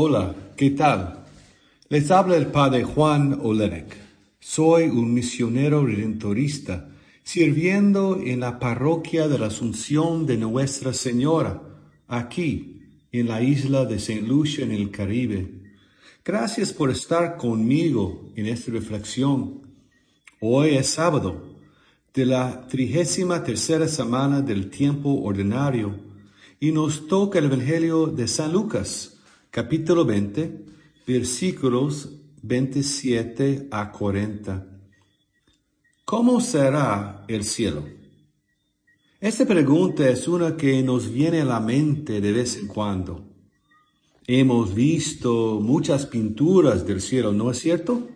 Hola, ¿qué tal? Les habla el padre Juan Olenek. Soy un misionero redentorista sirviendo en la parroquia de la Asunción de Nuestra Señora, aquí en la isla de St. Lucia en el Caribe. Gracias por estar conmigo en esta reflexión. Hoy es sábado de la trigésima tercera semana del tiempo ordinario y nos toca el Evangelio de San Lucas, capítulo 20, versículos 27 a 40. ¿Cómo será el cielo? Esta pregunta es una que nos viene a la mente de vez en cuando. Hemos visto muchas pinturas del cielo, ¿no es cierto?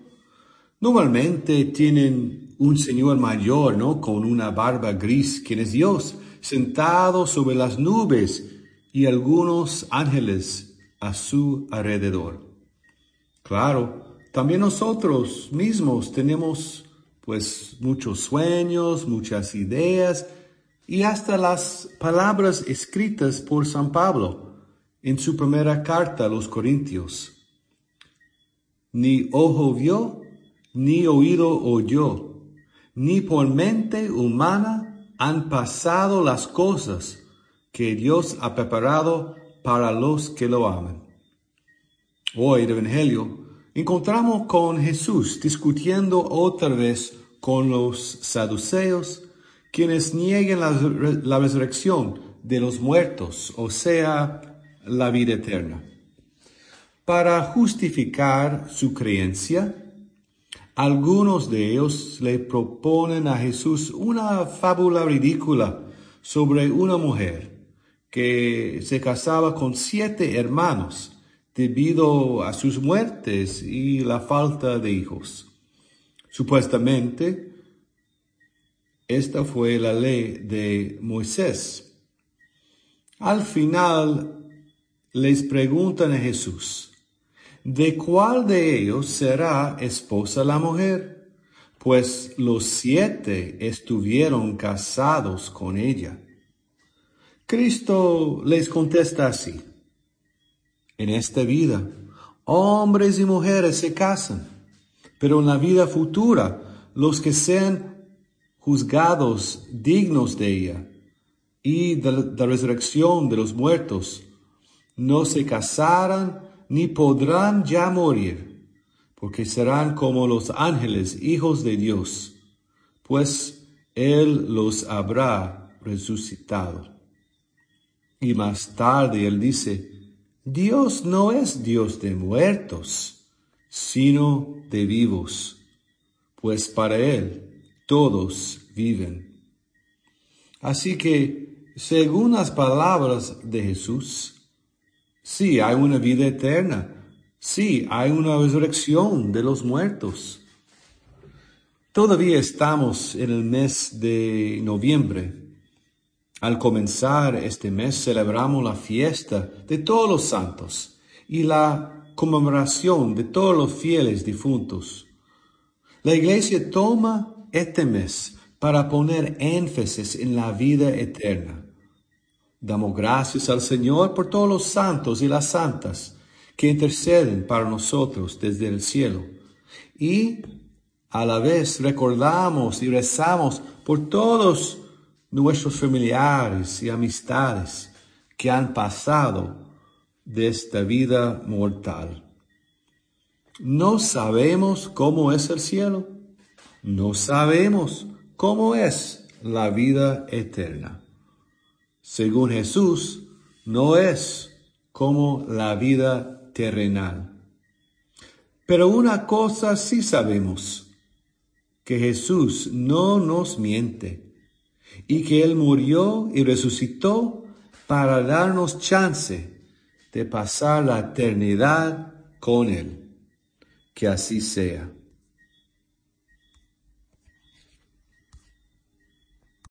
Normalmente tienen un Señor mayor, ¿no? Con una barba gris, quien es Dios, sentado sobre las nubes y algunos ángeles a su alrededor. Claro, también nosotros mismos tenemos pues muchos sueños, muchas ideas y hasta las palabras escritas por San Pablo en su primera carta a los Corintios. Ni ojo vio, ni oído oyó ni por mente humana han pasado las cosas que Dios ha preparado para los que lo aman. Hoy, el Evangelio, encontramos con Jesús discutiendo otra vez con los saduceos, quienes niegan la, la resurrección de los muertos, o sea, la vida eterna. Para justificar su creencia, algunos de ellos le proponen a Jesús una fábula ridícula sobre una mujer que se casaba con siete hermanos debido a sus muertes y la falta de hijos. Supuestamente, esta fue la ley de Moisés. Al final les preguntan a Jesús, ¿de cuál de ellos será esposa la mujer? Pues los siete estuvieron casados con ella. Cristo les contesta así. En esta vida, hombres y mujeres se casan, pero en la vida futura, los que sean juzgados dignos de ella y de la resurrección de los muertos, no se casarán ni podrán ya morir, porque serán como los ángeles, hijos de Dios, pues Él los habrá resucitado. Y más tarde Él dice, Dios no es Dios de muertos, sino de vivos, pues para Él todos viven. Así que, según las palabras de Jesús, Sí, hay una vida eterna. Sí, hay una resurrección de los muertos. Todavía estamos en el mes de noviembre. Al comenzar este mes celebramos la fiesta de todos los santos y la conmemoración de todos los fieles difuntos. La iglesia toma este mes para poner énfasis en la vida eterna. Damos gracias al Señor por todos los santos y las santas que interceden para nosotros desde el cielo. Y a la vez recordamos y rezamos por todos nuestros familiares y amistades que han pasado de esta vida mortal. No sabemos cómo es el cielo. No sabemos cómo es la vida eterna según Jesús, no es como la vida terrenal. Pero una cosa sí sabemos, que Jesús no nos miente y que Él murió y resucitó para darnos chance de pasar la eternidad con Él. Que así sea.